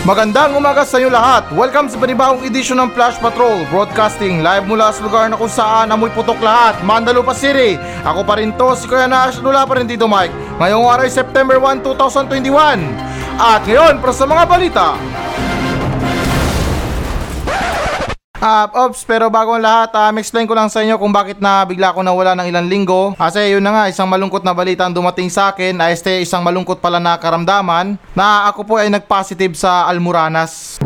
Magandang umaga sa inyo lahat. Welcome sa panibagong edisyon ng Flash Patrol Broadcasting live mula sa lugar na kung saan amoy putok lahat, Mandalupa City. Ako pa rin to, si Kuya Nash, nula pa rin dito Mike. Ngayong araw ay September 1, 2021. At ngayon, para sa mga balita. Ah, ops, pero bago ang lahat, um, explain ko lang sa inyo kung bakit na bigla ako nawala ng ilang linggo. Kasi yun na nga, isang malungkot na balita ang dumating sa akin. na este isang malungkot pala na karamdaman na ako po ay nag-positive sa Almoranas.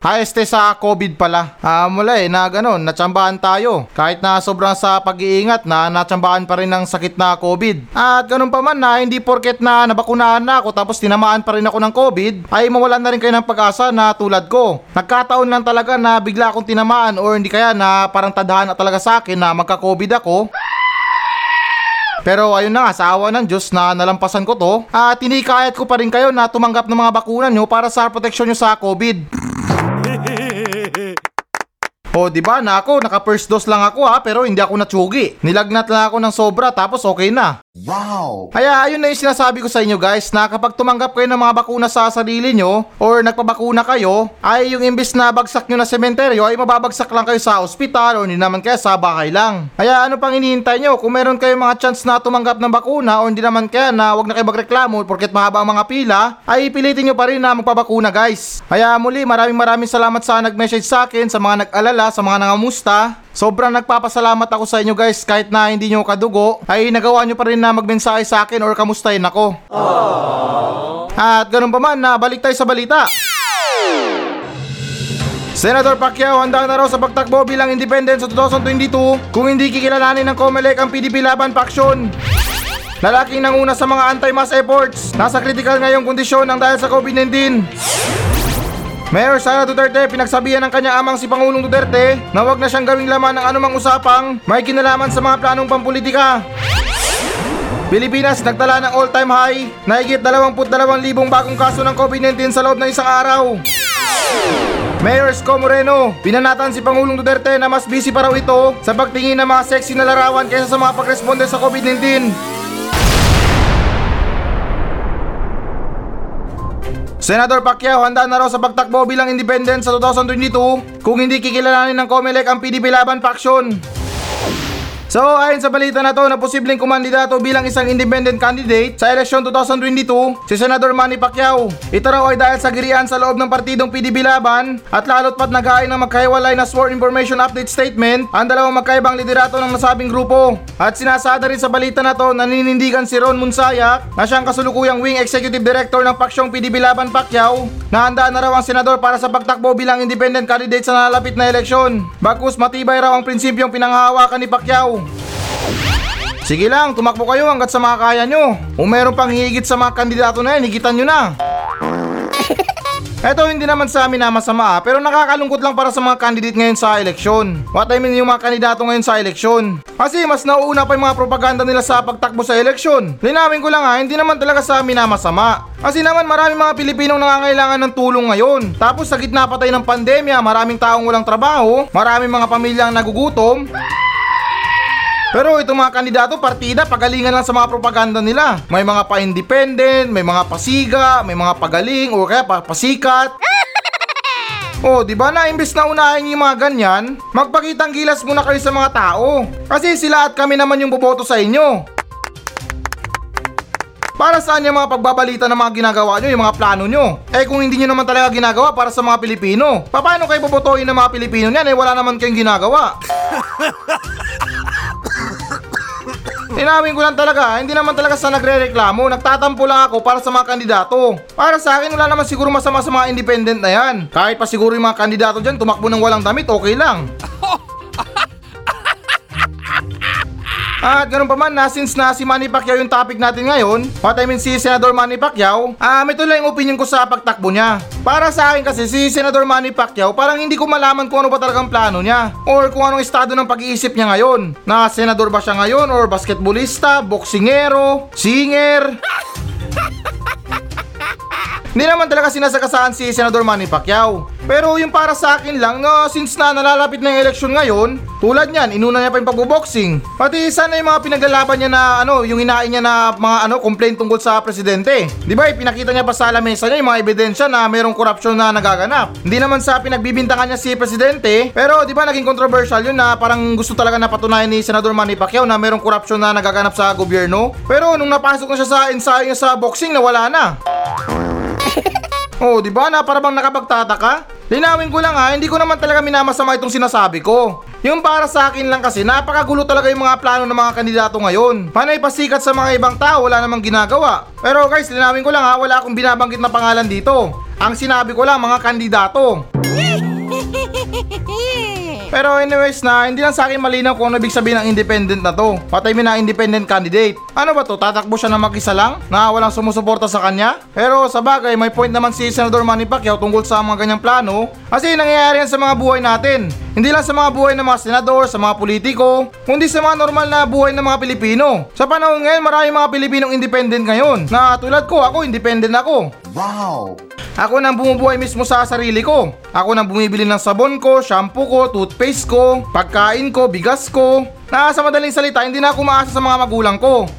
HST sa COVID pala. Ah, mula eh, na ganun, natsambahan tayo. Kahit na sobrang sa pag-iingat na natsambahan pa rin ng sakit na COVID. At ganun pa man na hindi porket na nabakunahan na ako tapos tinamaan pa rin ako ng COVID, ay mawalan na rin kayo ng pag-asa na tulad ko. Nagkataon lang talaga na bigla akong tinamaan or hindi kaya na parang tadhana talaga sa akin na magka-COVID ako. Pero ayun na nga, sa awa ng Diyos na nalampasan ko to, at tinikayat ko pa rin kayo na tumanggap ng mga bakuna nyo para sa proteksyon nyo sa COVID. O, di ba na ako, naka first dose lang ako ha, pero hindi ako natsugi. Nilagnat lang ako ng sobra tapos okay na. Wow! Kaya ayun na yung sinasabi ko sa inyo guys na kapag tumanggap kayo ng mga bakuna sa sarili nyo or nagpabakuna kayo ay yung imbis na bagsak nyo na sementeryo ay mababagsak lang kayo sa ospital or hindi naman kaya sa bahay lang. Kaya ano pang hinihintay nyo kung meron kayong mga chance na tumanggap ng bakuna o hindi naman kaya na wag na kayo magreklamo porket mahaba ang mga pila ay pilitin nyo pa rin na magpabakuna guys. Kaya muli maraming maraming salamat sa nag-message sa akin sa mga nag-alala sa mga nangamusta Sobrang nagpapasalamat ako sa inyo guys kahit na hindi nyo kadugo ay nagawa nyo pa rin na magmensahe sa akin or kamustahin ako. At ganun pa man na balik tayo sa balita. Senator Pacquiao handa na raw sa pagtakbo bilang independent sa 2022 kung hindi kikilalanin ng COMELEC ang PDP Laban Faction. Lalaking nanguna sa mga anti-mass efforts. Nasa critical ngayong kondisyon ng dahil sa COVID-19. Mayor Sara Duterte pinagsabihan ng kanyang amang si Pangulong Duterte na wag na siyang gawing laman ng anumang usapang may kinalaman sa mga planong pampolitika. Pilipinas nagtala ng all-time high na higit 22,000 bagong kaso ng COVID-19 sa loob ng isang araw. Mayor Esco Moreno, pinanatan si Pangulong Duterte na mas busy pa raw ito sa pagtingin ng mga sexy na larawan kaysa sa mga pagresponde sa COVID-19. Senador Pacquiao handa na raw sa pagtakbo bilang independent sa 2022 kung hindi kikilalanin ng COMELEC ang PDP Laban Faction. So ayon sa balita na to na posibleng kumandidato bilang isang independent candidate sa eleksyon 2022 si Senador Manny Pacquiao. Ito raw ay dahil sa girian sa loob ng partidong PDB Laban at lalo't pat nag ng magkahiwalay na sworn information update statement ang dalawang magkaibang liderato ng nasabing grupo. At sinasada rin sa balita na to na ninindigan si Ron Munsayak na siyang kasulukuyang wing executive director ng paksyong PDB Laban Pacquiao na handa na raw ang senador para sa pagtakbo bilang independent candidate sa nalalapit na eleksyon. Bagkus matibay raw ang prinsipyong pinanghahawakan ni Pacquiao. Sige lang, tumakbo kayo hanggat sa makakaya nyo. Kung meron pang higit sa mga kandidato na yan, higitan nyo na. Eto hindi naman sa amin na masama pero nakakalungkot lang para sa mga candidate ngayon sa eleksyon. What I mean yung mga kandidato ngayon sa eleksyon. Kasi mas nauuna pa yung mga propaganda nila sa pagtakbo sa eleksyon. Linawin ko lang ha, hindi naman talaga sa amin na masama. Kasi naman maraming mga Pilipinong nangangailangan ng tulong ngayon. Tapos sa gitna pa tayo ng pandemya, maraming taong walang trabaho, maraming mga pamilyang nagugutom. Pero itong mga kandidato, partida, pagalingan lang sa mga propaganda nila. May mga pa-independent, may mga pasiga, may mga pagaling, o kaya pa pasikat. Oh, di ba na imbes na unahin yung mga ganyan, magpakitang gilas muna kayo sa mga tao. Kasi sila at kami naman yung boboto sa inyo. Para saan yung mga pagbabalita ng mga ginagawa nyo, yung mga plano nyo? Eh kung hindi nyo naman talaga ginagawa para sa mga Pilipino, paano kayo bobotohin ng mga Pilipino niyan eh wala naman kayong ginagawa? Inawin ko lang talaga, hindi naman talaga sa nagre-reklamo, nagtatampo lang ako para sa mga kandidato. Para sa akin, wala naman siguro masama sa mga independent na yan. Kahit pa siguro yung mga kandidato dyan, tumakbo ng walang damit, okay lang. At ganun pa man na since na si Manny Pacquiao yung topic natin ngayon, what I mean si Senador Manny Pacquiao, ah uh, ito lang yung opinion ko sa pagtakbo niya. Para sa akin kasi si Senador Manny Pacquiao parang hindi ko malaman kung ano ba talagang plano niya or kung anong estado ng pag-iisip niya ngayon. Na senador ba siya ngayon or basketballista, boksingero, singer? Hindi naman talaga sinasakasaan si Senador Manny Pacquiao. Pero yung para sa akin lang, na since na nalalapit na yung eleksyon ngayon, tulad niyan, inuna niya pa yung pagboboxing. Pati sana yung mga pinaglalaban niya na ano, yung inain niya na mga ano, complaint tungkol sa presidente. Di ba, ipinakita niya pa sa lamesa niya yung mga ebidensya na mayroong korupsyon na nagaganap. Hindi naman sa pinagbibintangan niya si presidente, pero di ba naging controversial yun na parang gusto talaga na patunayan ni Senador Manny Pacquiao na mayroong korupsyon na nagaganap sa gobyerno. Pero nung napasok na siya sa ensayo niya sa boxing, nawala na. Oh, di ba na para bang nakapagtataka? Linawin ko lang ha, hindi ko naman talaga minamasama itong sinasabi ko. Yung para sa akin lang kasi, napakagulo talaga yung mga plano ng mga kandidato ngayon. Panay pasikat sa mga ibang tao, wala namang ginagawa. Pero guys, linawin ko lang ha, wala akong binabanggit na pangalan dito. Ang sinabi ko lang, mga kandidato. Pero anyways na, hindi lang sa akin malinaw kung ano ibig sabihin ng independent na to. Patay mo na independent candidate. Ano ba to? Tatakbo siya na mag-isa lang? Na walang sumusuporta sa kanya? Pero sa bagay, may point naman si Senador Manny Pacquiao tungkol sa mga ganyang plano. Kasi nangyayari yan sa mga buhay natin. Hindi lang sa mga buhay ng mga senador, sa mga politiko, kundi sa mga normal na buhay ng mga Pilipino. Sa panahon ngayon, maraming mga Pilipinong independent ngayon. Na tulad ko, ako independent ako. Wow! Ako nang bumubuhay mismo sa sarili ko. Ako nang bumibili ng sabon ko, shampoo ko, toothpaste ko, pagkain ko, bigas ko. Na sa madaling salita, hindi na ako maasa sa mga magulang ko.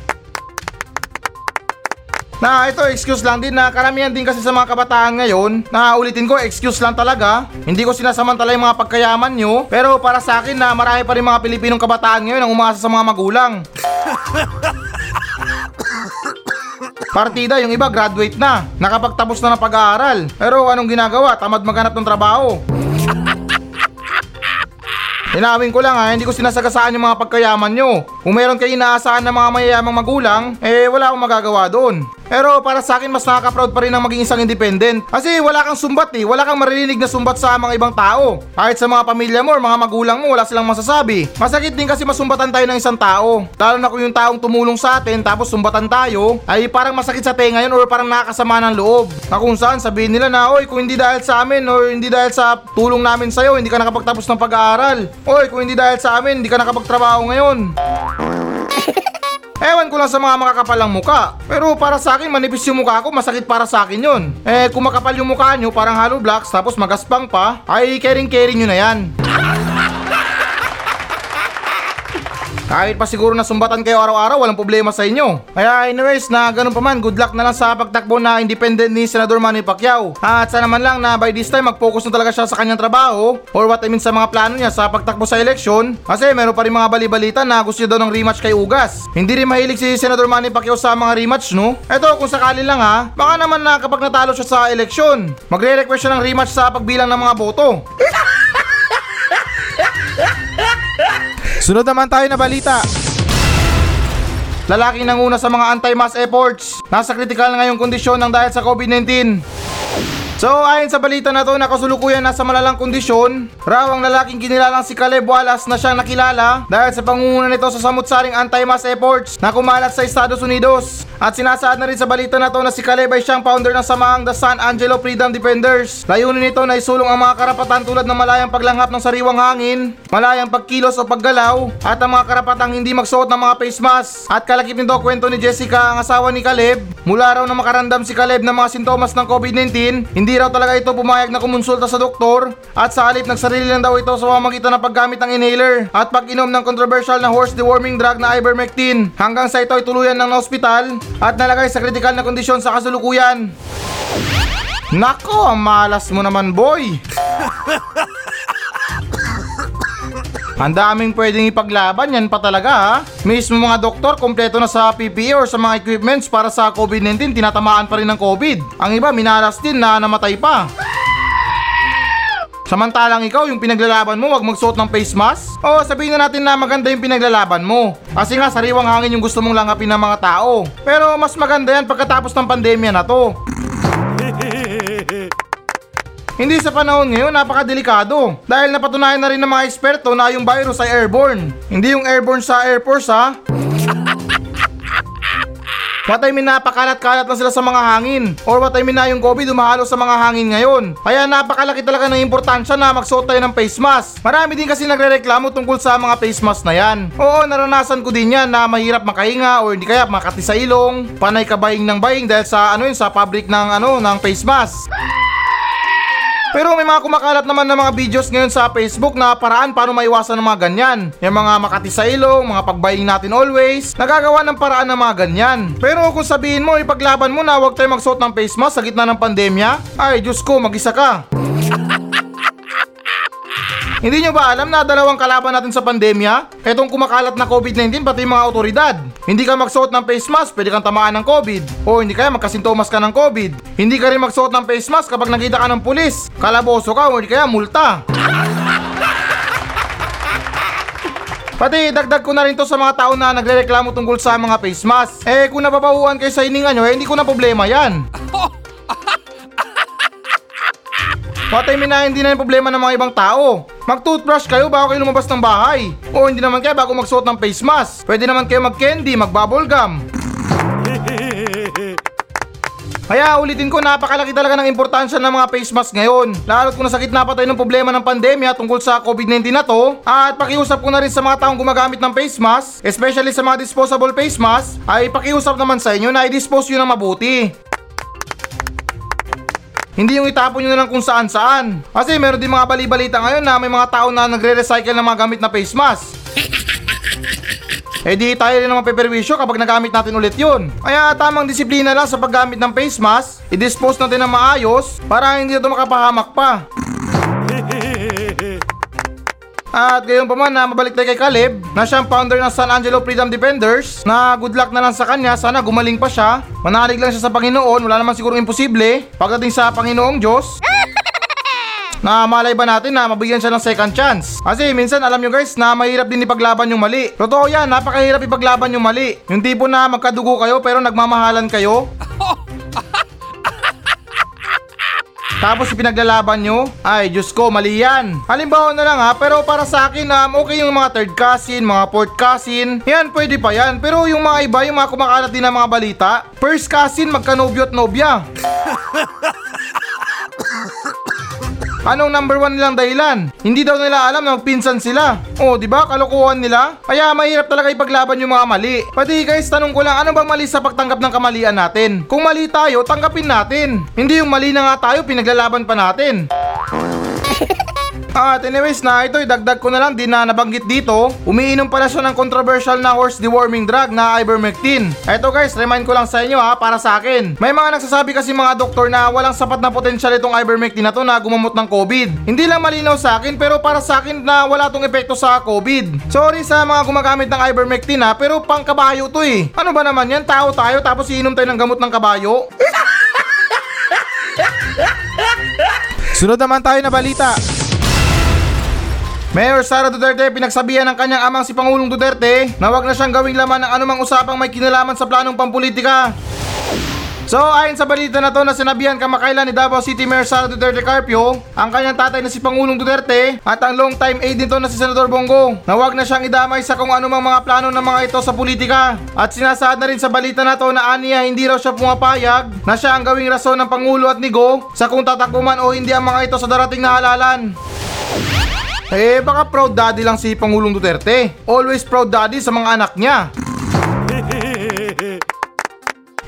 Na ito, excuse lang din na karamihan din kasi sa mga kabataan ngayon, na ulitin ko, excuse lang talaga. Hindi ko sinasamantala yung mga pagkayaman nyo, pero para sa akin na marami pa rin mga Pilipinong kabataan ngayon ang umaasa sa mga magulang. Partida, yung iba graduate na, nakapagtapos na ng pag-aaral. Pero anong ginagawa? Tamad maghanap ng trabaho. Inawin ko lang ha, hindi ko sinasagasaan yung mga pagkayaman nyo. Kung meron kayo inaasahan ng mga mayayamang magulang, eh wala akong magagawa doon. Pero para sa akin, mas nakaka-proud pa rin ang maging isang independent. Kasi wala kang sumbat eh, wala kang maririnig na sumbat sa mga ibang tao. Kahit sa mga pamilya mo or mga magulang mo, wala silang masasabi. Masakit din kasi masumbatan tayo ng isang tao. Lalo na kung yung taong tumulong sa atin tapos sumbatan tayo, ay parang masakit sa tenga yun or parang nakakasama ng loob. Na kung saan sabihin nila na, oy kung hindi dahil sa amin or hindi dahil sa tulong namin sa'yo, hindi ka nakapagtapos ng pag-aaral. Oy kung hindi dahil sa amin, hindi ka nakapagtrabaho ngayon. Ewan ko lang sa mga makakapalang muka. Pero para sa akin, manipis yung mukha ko, masakit para sa akin yun. Eh, kung makapal yung mukha nyo, parang hollow blocks, tapos magaspang pa, ay caring-caring nyo na yan. Kahit pa siguro na sumbatan kayo araw-araw, walang problema sa inyo. Kaya anyways, na ganun pa man, good luck na lang sa pagtakbo na independent ni Senador Manny Pacquiao. At sana man lang na by this time mag-focus na talaga siya sa kanyang trabaho or what I mean sa mga plano niya sa pagtakbo sa eleksyon. Kasi meron pa rin mga balibalita na gusto niya daw ng rematch kay Ugas. Hindi rin mahilig si Senador Manny Pacquiao sa mga rematch, no? Eto, kung sakali lang ha, baka naman na kapag natalo siya sa eleksyon, magre-request siya ng rematch sa pagbilang ng mga boto. Sunod naman tayo na balita. Lalaki nang una sa mga anti-mass efforts. Nasa critical na ngayong kondisyon ng dahil sa COVID-19. So ayon sa balita na to na kasulukuyan nasa malalang kondisyon, raw ang lalaking kinilalang si Caleb Wallace na siyang nakilala dahil sa pangunguna nito sa samut-saring anti-mass efforts na kumalat sa Estados Unidos. At sinasaad na rin sa balita na to na si Caleb ay siyang founder ng samahang The San Angelo Freedom Defenders. Layunin nito na isulong ang mga karapatan tulad ng malayang paglanghap ng sariwang hangin, malayang pagkilos o paggalaw, at ang mga karapatang hindi magsuot ng mga face mask. At kalakip nito kwento ni Jessica ang asawa ni Caleb, mula raw na makarandam si Caleb ng mga sintomas ng COVID-19, hindi raw talaga ito pumayag na kumonsulta sa doktor at sa halip nagsarili lang daw ito sa pamamagitan ng paggamit ng inhaler at pag-inom ng controversial na horse deworming drug na ivermectin hanggang sa ito ay tuluyan ng na-hospital at nalagay sa critical na kondisyon sa kasulukuyan. Nako, malas mo naman boy! Ang daming pwedeng ipaglaban, yan pa talaga ha. Mismo mga doktor, kompleto na sa PPE or sa mga equipments para sa COVID-19, tinatamaan pa rin ng COVID. Ang iba, minalas din na namatay pa. Samantalang ikaw, yung pinaglalaban mo, wag magsuot ng face mask? Oo, sabihin na natin na maganda yung pinaglalaban mo. Kasi nga, sariwang hangin yung gusto mong langapin ng mga tao. Pero mas maganda yan pagkatapos ng pandemya na to. Hindi sa panahon ngayon, napakadelikado. Dahil napatunayan na rin ng mga eksperto na yung virus ay airborne. Hindi yung airborne sa Air Force ha. What I mean, napakalat-kalat na sila sa mga hangin. Or what I mean na yung COVID umahalo sa mga hangin ngayon. Kaya napakalaki talaga ng importansya na magsuot tayo ng face mask. Marami din kasi nagre-reklamo tungkol sa mga face mask na yan. Oo, naranasan ko din yan na mahirap makahinga or hindi kaya makati sa ilong. Panay ka baying ng baying dahil sa ano yun, sa public ng ano, ng face mask. Pero may mga kumakalat naman ng mga videos ngayon sa Facebook na paraan paano maiwasan ng mga ganyan. Yung mga makati sa ilong, mga pagbaying natin always, nagagawa ng paraan ng mga ganyan. Pero kung sabihin mo, ipaglaban mo na huwag tayo magsuot ng face mask sa gitna ng pandemya, ay Diyos ko, mag-isa ka. Hindi nyo ba alam na dalawang kalaban natin sa pandemya? Etong kumakalat na COVID-19 pati mga otoridad. Hindi ka magsuot ng face mask, pwede kang tamaan ng COVID. O hindi kaya magkasintomas ka ng COVID. Hindi ka rin magsuot ng face mask kapag nakita ka ng pulis. Kalaboso ka o hindi kaya multa. Pati dagdag ko na rin to sa mga tao na nagrereklamo tungkol sa mga face mask. Eh kung nababahuan kayo sa hininga nyo, eh hindi ko na problema yan. I mean na na yung problema ng mga ibang tao. Mag-toothbrush kayo bago kayo lumabas ng bahay. O hindi naman kayo bago magsuot ng face mask. Pwede naman kayo mag-candy, mag-bubble gum. Kaya ulitin ko, napakalaki talaga ng importansya ng mga face mask ngayon. Lalo't kung nasa gitna pa tayo ng problema ng pandemya tungkol sa COVID-19 na to, at pakiusap ko na rin sa mga taong gumagamit ng face mask, especially sa mga disposable face mask, ay pakiusap naman sa inyo na i-dispose yun ng mabuti. Hindi yung itapon nyo na lang kung saan saan. Kasi meron din mga bali-balita ngayon na may mga tao na nagre-recycle ng mga gamit na face mask. Eh di tayo rin naman peperwisyo kapag nagamit natin ulit yun. Kaya tamang disiplina lang sa paggamit ng face mask, i-dispose natin ng maayos para hindi ito makapahamak pa. At gayon pa man na mabalik tayo kay Caleb na siyang founder ng San Angelo Freedom Defenders na good luck na lang sa kanya sana gumaling pa siya manalig lang siya sa Panginoon wala naman siguro imposible pagdating sa Panginoong Diyos na malay ba natin na mabigyan siya ng second chance? Kasi minsan alam nyo guys na mahirap din ipaglaban yung mali. Totoo yan, napakahirap ipaglaban yung mali. Yung tipo na magkadugo kayo pero nagmamahalan kayo. Tapos ipinaglalaban nyo? Ay, Diyos ko, mali yan. Halimbawa na lang ha, pero para sa akin, um, okay yung mga third cousin, mga fourth cousin. Yan, pwede pa yan. Pero yung mga iba, yung mga kumakalat din ng mga balita, first cousin, magkanobyo at nobya. Anong number one nilang dahilan? Hindi daw nila alam na magpinsan sila. Oh, di ba? Kalokohan nila. Kaya mahirap talaga ipaglaban yung mga mali. Pati guys, tanong ko lang, ano bang mali sa pagtanggap ng kamalian natin? Kung mali tayo, tanggapin natin. Hindi yung mali na nga tayo, pinaglalaban pa natin. At anyways na ito, dagdag ko na lang din na nabanggit dito, umiinom pala siya ng controversial na horse deworming drug na ivermectin. Ito guys, remind ko lang sa inyo ha, para sa akin. May mga nagsasabi kasi mga doktor na walang sapat na potensyal itong ivermectin na to na gumamot ng COVID. Hindi lang malinaw sa akin pero para sa akin na wala tong epekto sa COVID. Sorry sa mga gumagamit ng ivermectin ha, pero pang kabayo to eh. Ano ba naman yan? Tao tayo tapos iinom tayo ng gamot ng kabayo? Sunod naman tayo na balita. Mayor Sara Duterte pinagsabihan ng kanyang amang si Pangulong Duterte na wag na siyang gawing laman ng anumang usapang may kinalaman sa planong pampolitika. So ayon sa balita na to na sinabihan kamakailan ni Davao City Mayor Sara Duterte Carpio, ang kanyang tatay na si Pangulong Duterte at ang long time aide nito na si Senador Bongo na wag na siyang idamay sa kung anumang mga plano ng mga ito sa politika. At sinasaad na rin sa balita na to na aniya hindi raw siya pumapayag na siya ang gawing rason ng Pangulo at Nigo sa kung tatakuman o hindi ang mga ito sa darating na halalan. Eh baka proud daddy lang si Pangulong Duterte. Always proud daddy sa mga anak niya.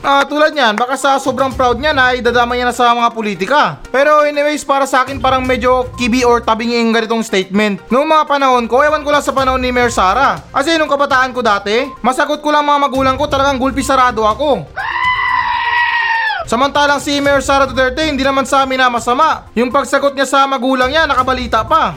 Ah, tulad niyan, baka sa sobrang proud niya na idadama niya na sa mga politika. Pero anyways, para sa akin parang medyo kibi or tabing yung ganitong statement. Noong mga panahon ko, ewan ko lang sa panahon ni Mayor Sara. Kasi nung kabataan ko dati, masagot ko lang mga magulang ko talagang gulpi sarado ako. Samantalang si Mayor Sara Duterte hindi naman sa amin na masama. Yung pagsagot niya sa magulang niya, nakabalita pa.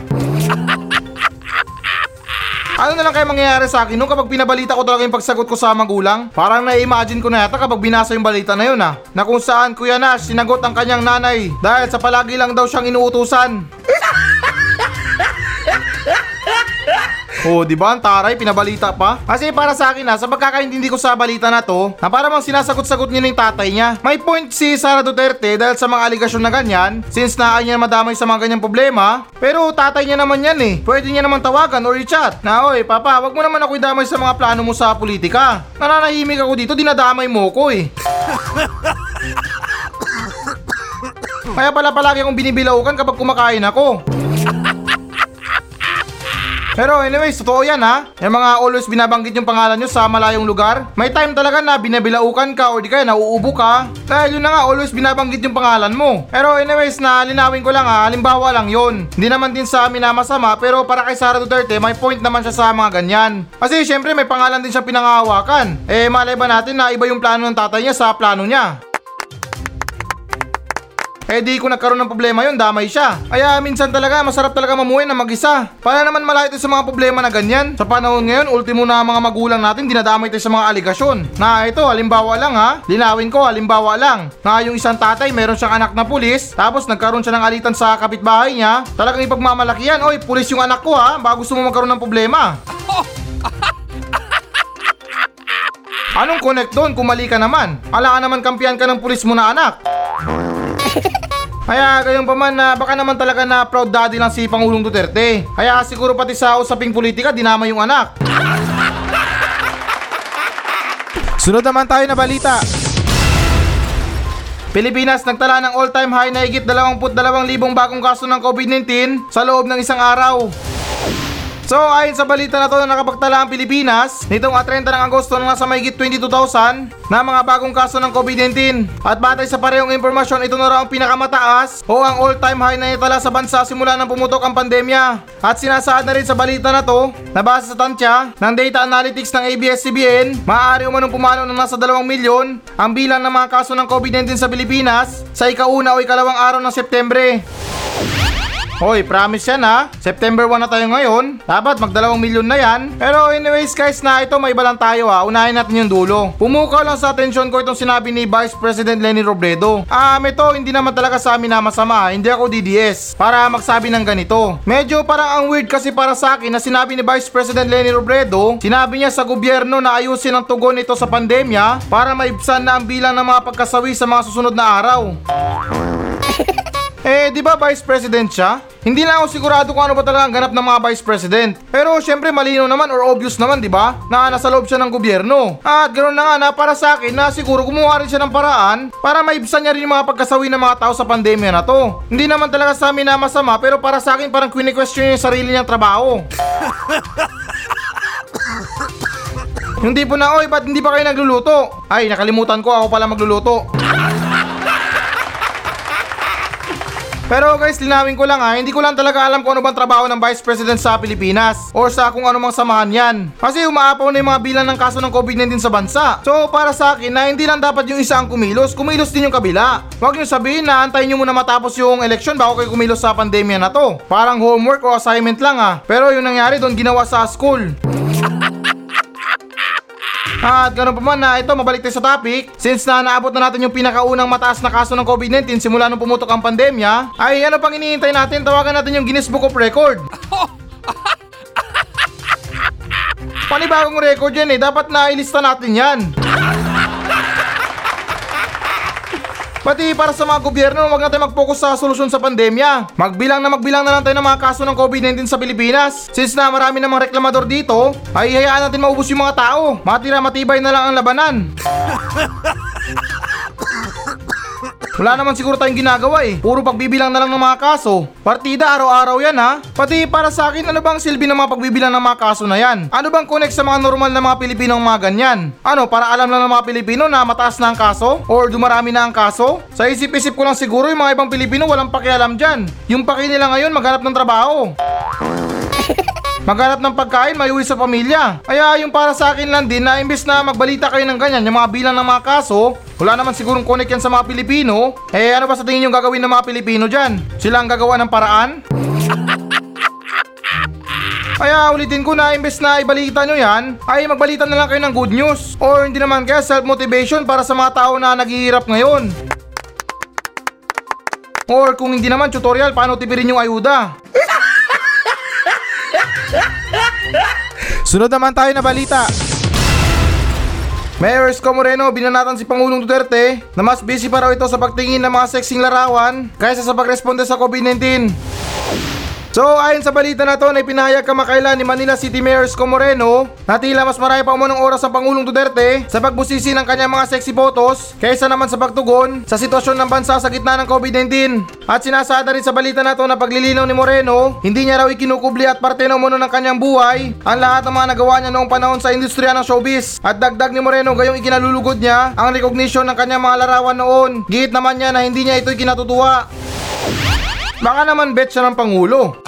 Ano na lang kaya mangyayari sa akin nung kapag pinabalita ko talaga yung pagsagot ko sa magulang? Parang na-imagine ko na yata kapag binasa yung balita na yun ha. Na kung saan Kuya Nash sinagot ang kanyang nanay dahil sa palagi lang daw siyang inuutusan. Oh, di ba? Ang taray, pinabalita pa. Kasi para sa akin ha, sa pagkakaintindi ko sa balita na to, na para bang sinasagot-sagot niya ng tatay niya. May point si Sara Duterte dahil sa mga aligasyon na ganyan, since na niya madamay sa mga ganyang problema, pero tatay niya naman yan eh. Pwede niya naman tawagan or i-chat na, oy, papa, wag mo naman ako idamay sa mga plano mo sa politika. Nananahimik ako dito, dinadamay mo ko eh. Kaya pala palagi akong binibilaukan kapag kumakain ako. Pero anyways, totoo yan ha. Yung mga always binabanggit yung pangalan nyo sa malayong lugar. May time talaga na binabilaukan ka o di kaya nauubo ka. Dahil yun na nga, always binabanggit yung pangalan mo. Pero anyways, na linawin ko lang ha, halimbawa lang yun. Hindi naman din sa amin na masama, pero para kay Sara Duterte, may point naman siya sa mga ganyan. Kasi syempre may pangalan din siya pinangahawakan. Eh malay ba natin na iba yung plano ng tatay niya sa plano niya. Eh di ko nagkaroon ng problema yun, damay siya. Kaya minsan talaga, masarap talaga mamuhay na mag-isa. Para naman malayo tayo sa mga problema na ganyan. Sa panahon ngayon, ultimo na mga magulang natin, dinadamay tayo sa mga aligasyon. Na ito, halimbawa lang ha, linawin ko, halimbawa lang. Na yung isang tatay, meron siyang anak na pulis, tapos nagkaroon siya ng alitan sa kapitbahay niya. Talagang ipagmamalaki yan, oy, pulis yung anak ko ha, baka gusto mo magkaroon ng problema. Anong connect doon kung mali ka naman? Ala ka naman kampiyan ka ng pulis mo na anak. Kaya gayon pa man na baka naman talaga na proud daddy lang si Pangulong Duterte. Kaya siguro pati sa usaping politika dinama yung anak. Sunod naman tayo na balita. Pilipinas nagtala ng all-time high na higit 22,000 bagong kaso ng COVID-19 sa loob ng isang araw. So ayon sa balita na to na nakapagtala ang Pilipinas nitong ah, 30 ng Agosto na nasa mahigit 22,000 na mga bagong kaso ng COVID-19. At batay sa parehong impormasyon, ito na raw ang pinakamataas o ang all-time high na itala sa bansa simula nang pumutok ang pandemya. At sinasaad na rin sa balita na to na base sa tansya ng data analytics ng ABS-CBN, maaari umanong pumalo ng nasa 2 milyon ang bilang ng mga kaso ng COVID-19 sa Pilipinas sa ikauna o ikalawang araw ng Setyembre. Hoy, promise yan ha. September 1 na tayo ngayon. Dapat magdalawang milyon na yan. Pero anyways guys na ito may iba lang tayo ha. Unahin natin yung dulo. Pumukaw lang sa atensyon ko itong sinabi ni Vice President Lenny Robredo. Ah, um, ito hindi naman talaga sa amin na masama. Hindi ako DDS. Para magsabi ng ganito. Medyo parang ang weird kasi para sa akin na sinabi ni Vice President Lenny Robredo, sinabi niya sa gobyerno na ayusin ang tugon nito sa pandemya para maibsan na ang bilang ng mga pagkasawi sa mga susunod na araw. Eh, di ba Vice President siya? Hindi lang ako sigurado kung ano ba talaga ang ganap ng mga Vice President. Pero syempre malino naman or obvious naman, di ba? Na nasa loob siya ng gobyerno. At ganoon na nga na para sa akin na siguro gumawa rin siya ng paraan para maibsan niya rin yung mga pagkasawi ng mga tao sa pandemya na to. Hindi naman talaga sa amin na masama pero para sa akin parang kwini-question niya yung sarili niyang trabaho. Yung tipo na, oy, ba't hindi pa kayo nagluluto? Ay, nakalimutan ko, ako pala magluluto. Pero guys, linawin ko lang ha, hindi ko lang talaga alam kung ano bang trabaho ng Vice President sa Pilipinas or sa kung ano mang samahan yan. Kasi umaapaw na yung mga bilang ng kaso ng COVID-19 sa bansa. So para sa akin na hindi lang dapat yung isa ang kumilos, kumilos din yung kabila. Huwag nyo sabihin na antayin nyo muna matapos yung eleksyon bago kayo kumilos sa pandemya na to. Parang homework o assignment lang ha. Pero yung nangyari doon ginawa sa school. At ganoon pa man na ito, mabalik tayo sa topic. Since na naabot na natin yung pinakaunang mataas na kaso ng COVID-19 simula nung pumutok ang pandemya, ay ano pang iniintay natin? Tawagan natin yung Guinness Book of Record. Panibagong record yan eh, dapat na ilista natin yan. Pati para sa mga gobyerno, wag na tayo mag-focus sa solusyon sa pandemya. Magbilang na magbilang na lang tayo ng mga kaso ng COVID-19 sa Pilipinas. Since na marami ng mga reklamador dito, ay hayaan natin maubos yung mga tao. Matira matibay na lang ang labanan. Wala naman siguro tayong ginagawa eh. Puro pagbibilang na lang ng mga kaso. Partida araw-araw yan ha. Pati para sa akin, ano bang silbi ng mga pagbibilang ng mga kaso na yan? Ano bang connect sa mga normal na mga Pilipino ang mga ganyan? Ano, para alam lang ng mga Pilipino na mataas na ang kaso? Or dumarami na ang kaso? Sa isip-isip ko lang siguro yung mga ibang Pilipino walang pakialam dyan. Yung paki nila ngayon maghanap ng trabaho. Maghanap ng pagkain, may uwi sa pamilya. Kaya yung para sa akin lang din na imbes na magbalita kayo ng ganyan, yung mga bilang ng mga kaso, wala naman sigurong connect yan sa mga Pilipino. Eh ano ba sa tingin yung gagawin ng mga Pilipino dyan? Sila ang gagawa ng paraan? Kaya ulitin ko na imbes na ibalita nyo yan, ay magbalita na lang kayo ng good news. Or hindi naman kaya self-motivation para sa mga tao na naghihirap ngayon. Or kung hindi naman tutorial paano tipirin yung ayuda. Sunod naman tayo na balita. Mayor Isko Moreno binanatan si Pangulong Duterte na mas busy pa raw ito sa pagtingin ng mga sexing larawan kaysa sa pagresponde sa COVID-19. So ayon sa balita na to na ipinahayag kamakailan ni Manila City Mayor Isko Moreno na tila mas marami pa umunong oras ang Pangulong Duterte sa pagbusisi ng kanyang mga sexy photos kaysa naman sa pagtugon sa sitwasyon ng bansa sa gitna ng COVID-19. At sinasada rin sa balita na to na paglilinaw ni Moreno, hindi niya raw ikinukubli at parte na umuno ng kanyang buhay ang lahat ng mga nagawa niya noong panahon sa industriya ng showbiz. At dagdag ni Moreno gayong ikinalulugod niya ang recognition ng kanyang mga larawan noon. Gihit naman niya na hindi niya ito'y kinatutuwa. Baka naman bet siya ng Pangulo.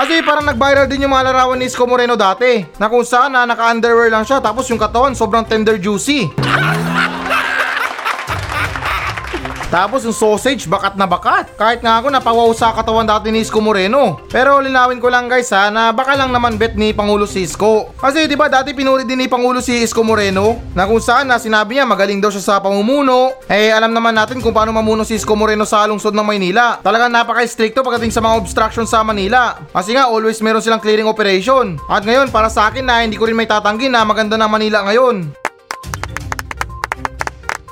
Kasi parang nag-viral din yung mga larawan ni Isko Moreno dati na kung saan na naka-underwear lang siya tapos yung katawan sobrang tender juicy. Tapos yung sausage, bakat na bakat. Kahit nga ako napawaw sa katawan dati ni Isko Moreno. Pero linawin ko lang guys ha, na baka lang naman bet ni Pangulo si Isko. Kasi di ba dati pinuri din ni Pangulo si Isko Moreno na kung saan na sinabi niya magaling daw siya sa pamumuno. Eh alam naman natin kung paano mamuno si Isko Moreno sa lungsod ng Maynila. Talagang napaka-stricto pagdating sa mga obstruction sa Manila. Kasi nga always meron silang clearing operation. At ngayon para sa akin na hindi ko rin may tatanggi na maganda ng Manila ngayon.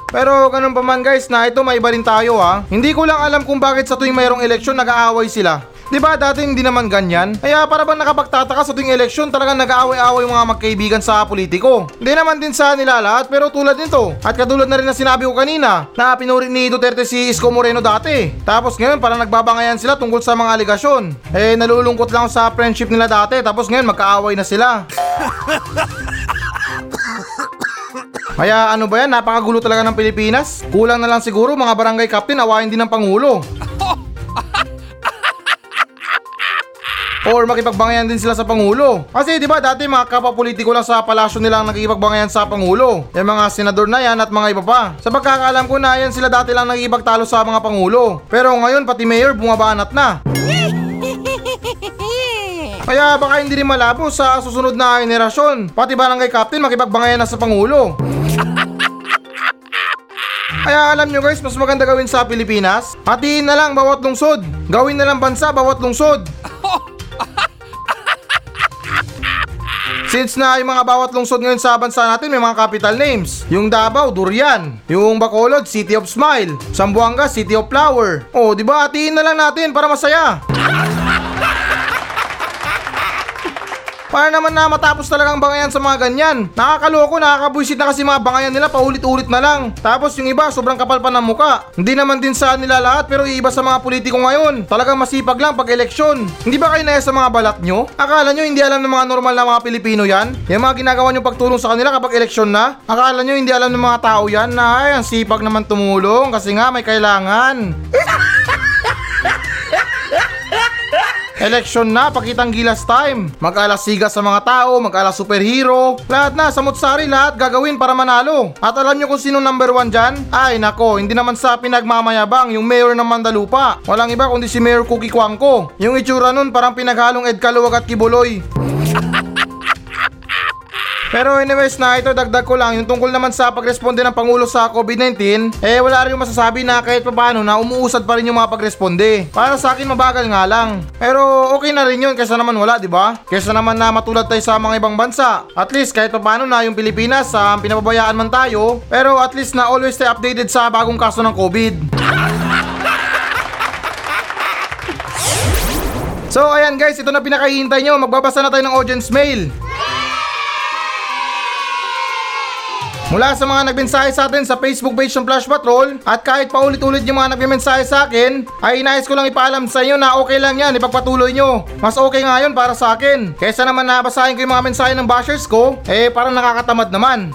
Pero ganun pa man guys na ito may iba rin tayo ha. Hindi ko lang alam kung bakit sa tuwing mayroong eleksyon nag-aaway sila. 'Di ba dati hindi naman ganyan? Kaya para bang nakapagtataka sa tuwing eleksyon talagang nag-aaway-away yung mga magkaibigan sa politiko. Hindi naman din sa nila lahat pero tulad nito. At katulad na rin na sinabi ko kanina na pinuri ni Duterte si Isko Moreno dati. Tapos ngayon parang nagbabangayan sila tungkol sa mga aligasyon. Eh nalulungkot lang sa friendship nila dati tapos ngayon magkaaway na sila. Kaya ano ba yan, napakagulo talaga ng Pilipinas. Kulang na lang siguro mga barangay captain awayin din ng Pangulo. Or makipagbangayan din sila sa Pangulo. Kasi di ba dati mga kapapolitiko lang sa palasyo nilang nakikipagbangayan sa Pangulo. Yung mga senador na yan at mga iba pa. Sa pagkakaalam ko na yan sila dati lang nakikipagtalo sa mga Pangulo. Pero ngayon pati mayor bumabanat na. Kaya baka hindi rin malabo sa susunod na henerasyon. Pati barangay captain makipagbangayan na sa Pangulo. Kaya alam nyo guys, mas maganda gawin sa Pilipinas. Hatiin na lang bawat lungsod. Gawin na lang bansa bawat lungsod. Since na yung mga bawat lungsod ngayon sa bansa natin may mga capital names. Yung Davao, Durian. Yung Bacolod, City of Smile. Zamboanga, City of Flower. Oh, di ba? Hatiin na lang natin para masaya. Para naman na matapos talagang bangayan sa mga ganyan. Nakakaloko, nakakabwisit na kasi mga bangayan nila paulit-ulit na lang. Tapos yung iba, sobrang kapal pa ng muka. Hindi naman din sa nila lahat pero iba sa mga politiko ngayon. Talagang masipag lang pag eleksyon. Hindi ba kayo naya sa mga balat nyo? Akala nyo hindi alam ng mga normal na mga Pilipino yan? Yung mga ginagawa nyo pagtulong sa kanila kapag eleksyon na? Akala nyo hindi alam ng mga tao yan na ay, ang sipag naman tumulong kasi nga may kailangan. Election na, pakitang gilas time. Mag-alas siga sa mga tao, mag-alas superhero. Lahat na, samutsari lahat gagawin para manalo. At alam nyo kung sino number one dyan? Ay nako, hindi naman sa pinagmamayabang yung mayor ng Mandalupa. Walang iba kundi si Mayor Cookie Kwangko. Yung itsura nun parang pinaghalong Ed Kaluwag at Kibuloy. Pero anyways na ito dagdag ko lang yung tungkol naman sa pagresponde ng Pangulo sa COVID-19 eh wala rin masasabi na kahit paano na umuusad pa rin yung mga pagresponde. Para sa akin mabagal nga lang. Pero okay na rin yun kaysa naman wala di ba? Kaysa naman na matulad tayo sa mga ibang bansa. At least kahit paano na yung Pilipinas sa um, pinababayaan man tayo pero at least na always stay updated sa bagong kaso ng COVID. So ayan guys, ito na pinakahihintay nyo. Magbabasa na tayo ng audience mail. Mula sa mga nagmensahe sa atin sa Facebook page ng Flash Patrol at kahit paulit-ulit yung mga nagmensahe sa akin ay inayos ko lang ipaalam sa inyo na okay lang yan ipagpatuloy nyo. Mas okay nga yun para sa akin. Kesa naman nabasahin ko yung mga mensahe ng bashers ko eh parang nakakatamad naman.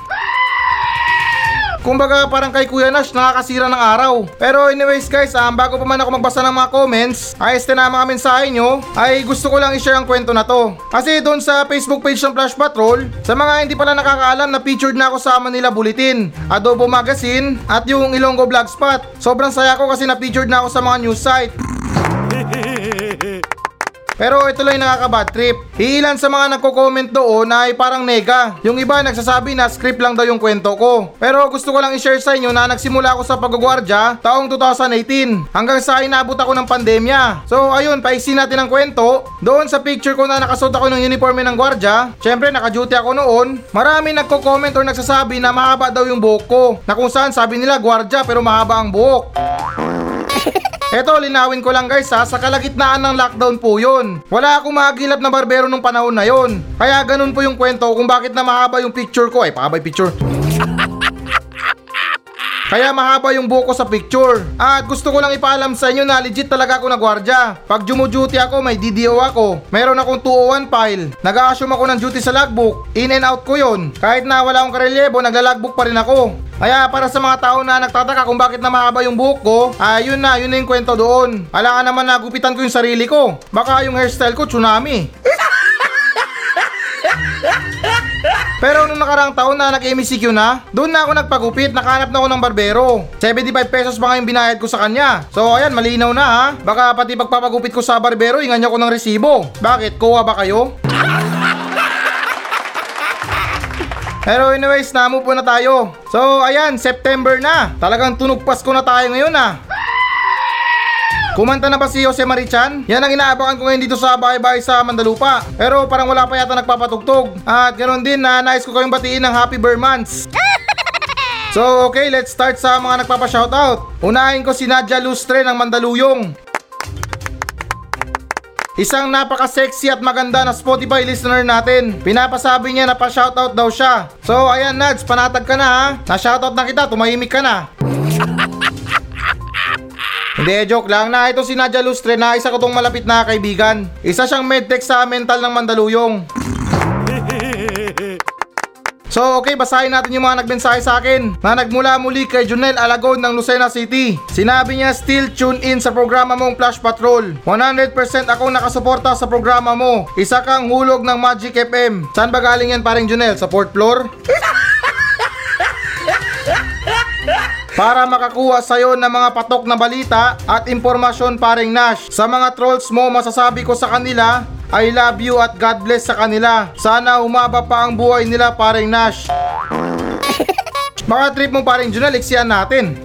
Kumbaga parang kay Kuya Nash nakakasira ng araw. Pero anyways guys, um, bago pa man ako magbasa ng mga comments, ayos na mga mensahe nyo, ay gusto ko lang i-share ang kwento na to. Kasi doon sa Facebook page ng Flash Patrol, sa mga hindi pala nakakaalam na featured na ako sa Manila Bulletin, Adobo Magazine, at yung Ilonggo Blogspot. Sobrang saya ko kasi na-featured na ako sa mga news site. Pero ito lang yung nakaka-bad trip. Iilan sa mga nagko-comment doon ay parang nega. Yung iba nagsasabi na script lang daw yung kwento ko. Pero gusto ko lang i-share sa inyo na nagsimula ako sa paggugwardya taong 2018 hanggang sa inabot ako ng pandemya. So ayun, paiksi natin ang kwento. Doon sa picture ko na nakasuot ako ng uniforme ng gwardya, syempre naka-duty ako noon, marami nagko-comment or nagsasabi na mahaba daw yung buhok ko. Na kung saan sabi nila gwardya pero mahaba ang buhok. Eto, linawin ko lang guys ha, sa kalagitnaan ng lockdown po yun. Wala akong mahagilap na barbero nung panahon na yon. Kaya ganun po yung kwento kung bakit na mahaba yung picture ko. Ay, pakaba yung picture. Kaya mahaba yung buhok ko sa picture. At gusto ko lang ipaalam sa inyo na legit talaga ako nagwardya. Pag jumuduty ako, may DDO ako. Meron akong 201 file. Nag-a-assume ako ng duty sa logbook. In and out ko yon. Kahit na wala akong karelyebo, nagla-logbook pa rin ako. Kaya para sa mga tao na nagtataka kung bakit na mahaba yung buhok ko, ah yun na, yun na yung kwento doon. Alangan naman na gupitan ko yung sarili ko. Baka yung hairstyle ko tsunami. Pero nung nakarang taon na nag-MCQ na, doon na ako nagpagupit, nakahanap na ako ng barbero. 75 pesos pa nga yung binayad ko sa kanya. So ayan, malinaw na ha. Baka pati pagpapagupit ko sa barbero, ingan niyo ko ng resibo. Bakit? Kuha ba kayo? Pero anyways, na-move po na tayo. So ayan, September na. Talagang tunog Pasko na tayo ngayon ah. Kumanta na ba si Jose Marichan? Yan ang inaabangan ko ngayon dito sa bahay-bahay sa Mandalupa. Pero parang wala pa yata nagpapatugtog. At ganoon din na nais ko kayong batiin ng Happy Bear Months. So okay, let's start sa mga nagpapa-shoutout. Unahin ko si Nadia Lustre ng Mandaluyong. Isang napaka-sexy at maganda na Spotify listener natin. Pinapasabi niya na pa-shoutout daw siya. So ayan Nads, panatag ka na ha. Na-shoutout na kita, tumahimik ka na. Hindi, joke lang na ito si Nadia Lustre na isa ko tong malapit na kaibigan. Isa siyang medtech sa mental ng Mandaluyong. So okay, basahin natin yung mga nagmensahe sa akin na nagmula muli kay Junel Alagon ng Lucena City. Sinabi niya still tune in sa programa mong Flash Patrol. 100% ako nakasuporta sa programa mo. Isa kang hulog ng Magic FM. Saan ba galing yan paring Junel? Sa fourth floor? para makakuha sa'yo ng mga patok na balita at impormasyon paring Nash. Sa mga trolls mo, masasabi ko sa kanila, I love you at God bless sa kanila. Sana humaba pa ang buhay nila paring Nash. Baka trip mo paring Junel, iksiyan natin.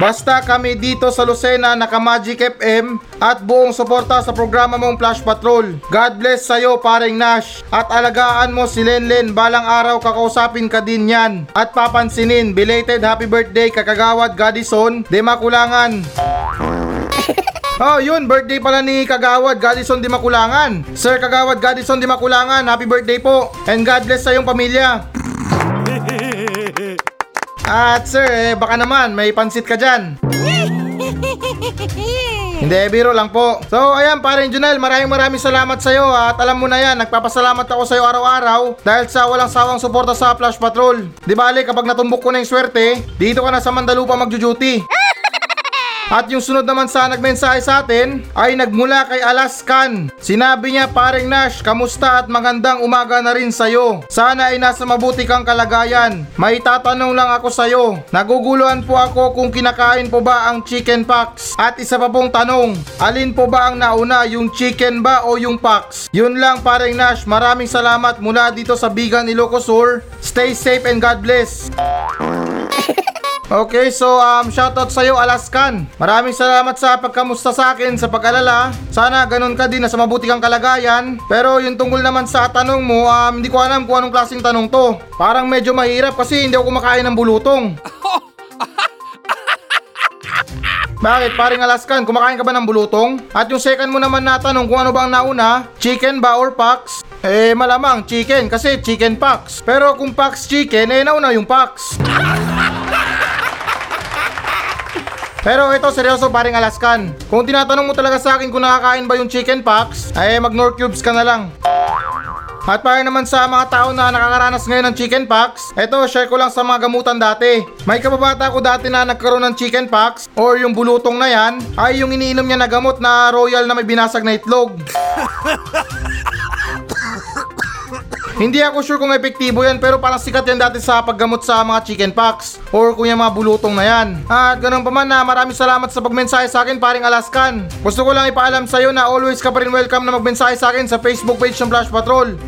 Basta kami dito sa Lucena naka Magic FM at buong suporta sa programa mong Flash Patrol. God bless sa'yo paring Nash at alagaan mo si Lenlen balang araw kakausapin ka din yan. At papansinin, belated happy birthday kakagawad Gadison, de makulangan. Oh, yun, birthday pala ni Kagawad Gadison di Makulangan. Sir Kagawad Gadison di Makulangan, happy birthday po. And God bless sa iyong pamilya. At sir, eh, baka naman may pansit ka dyan. Hindi, biro lang po. So, ayan, parin Junel, maraming maraming salamat sa iyo at alam mo na yan, nagpapasalamat ako sa iyo araw-araw dahil sa walang sawang suporta sa Flash Patrol. Di bale, kapag natumbok ko na yung swerte, dito ka na sa Mandalupa magjo-duty. At yung sunod naman sa nagmensahe sa atin ay nagmula kay Alaskan. Sinabi niya paring Nash, kamusta at magandang umaga na rin sa'yo. Sana ay nasa mabuti kang kalagayan. May tatanong lang ako sa'yo. Naguguluhan po ako kung kinakain po ba ang chicken pox. At isa pa pong tanong, alin po ba ang nauna, yung chicken ba o yung pox? Yun lang paring Nash, maraming salamat mula dito sa Bigan Ilocos Sur. Stay safe and God bless. Okay, so um, shoutout sa iyo Alaskan. Maraming salamat sa pagkamusta sa akin sa pag-alala. Sana ganun ka din na sa mabuti kang kalagayan. Pero yung tungkol naman sa tanong mo, um, hindi ko alam kung anong klaseng tanong to. Parang medyo mahirap kasi hindi ako kumakain ng bulutong. Bakit? Paring Alaskan, kumakain ka ba ng bulutong? At yung second mo naman na tanong kung ano ba ang nauna, chicken ba or pox? Eh, malamang chicken kasi chicken pox. Pero kung pox chicken, eh nauna yung pox. Pero ito seryoso paring Alaskan. Kung tinatanong mo talaga sa akin kung nakakain ba yung chicken pox, ay mag North Cubes ka na lang. At para naman sa mga tao na nakakaranas ngayon ng chicken pox, eto share ko lang sa mga gamutan dati. May kababata ko dati na nagkaroon ng chicken pox or yung bulutong na yan ay yung iniinom niya na gamot na royal na may binasag na itlog. Hindi ako sure kung epektibo yan pero parang sikat yan dati sa paggamot sa mga chicken pox or kung yung mga bulutong na yan. At ganun pa man na maraming salamat sa pagmensahe sa akin paring Alaskan. Gusto ko lang ipaalam sa iyo na always ka pa rin welcome na magmensahe sa akin sa Facebook page ng Flash Patrol.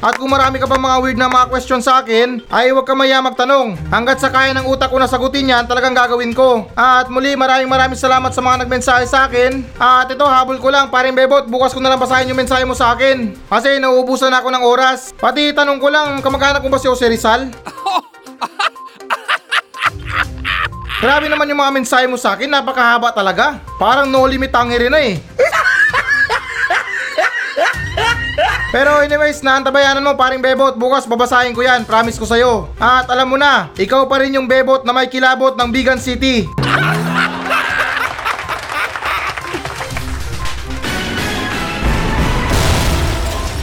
At kung marami ka pa mga weird na mga question sa akin, ay huwag ka maya magtanong. Hanggat sa kaya ng utak ko na sagutin yan, talagang gagawin ko. At muli, maraming maraming salamat sa mga nagmensahe sa akin. At ito, habol ko lang, paring bebot, bukas ko na lang basahin yung mensahe mo sa akin. Kasi nauubusan ako ng oras. Pati tanong ko lang, kamag-anak mo ba si Jose Rizal? Grabe naman yung mga mensahe mo sa akin, napakahaba talaga. Parang no limit tangere na eh. Pero anyways, naantabayanan mo paring bebot. Bukas babasahin ko yan, promise ko sa'yo. At alam mo na, ikaw pa rin yung bebot na may kilabot ng Bigan City.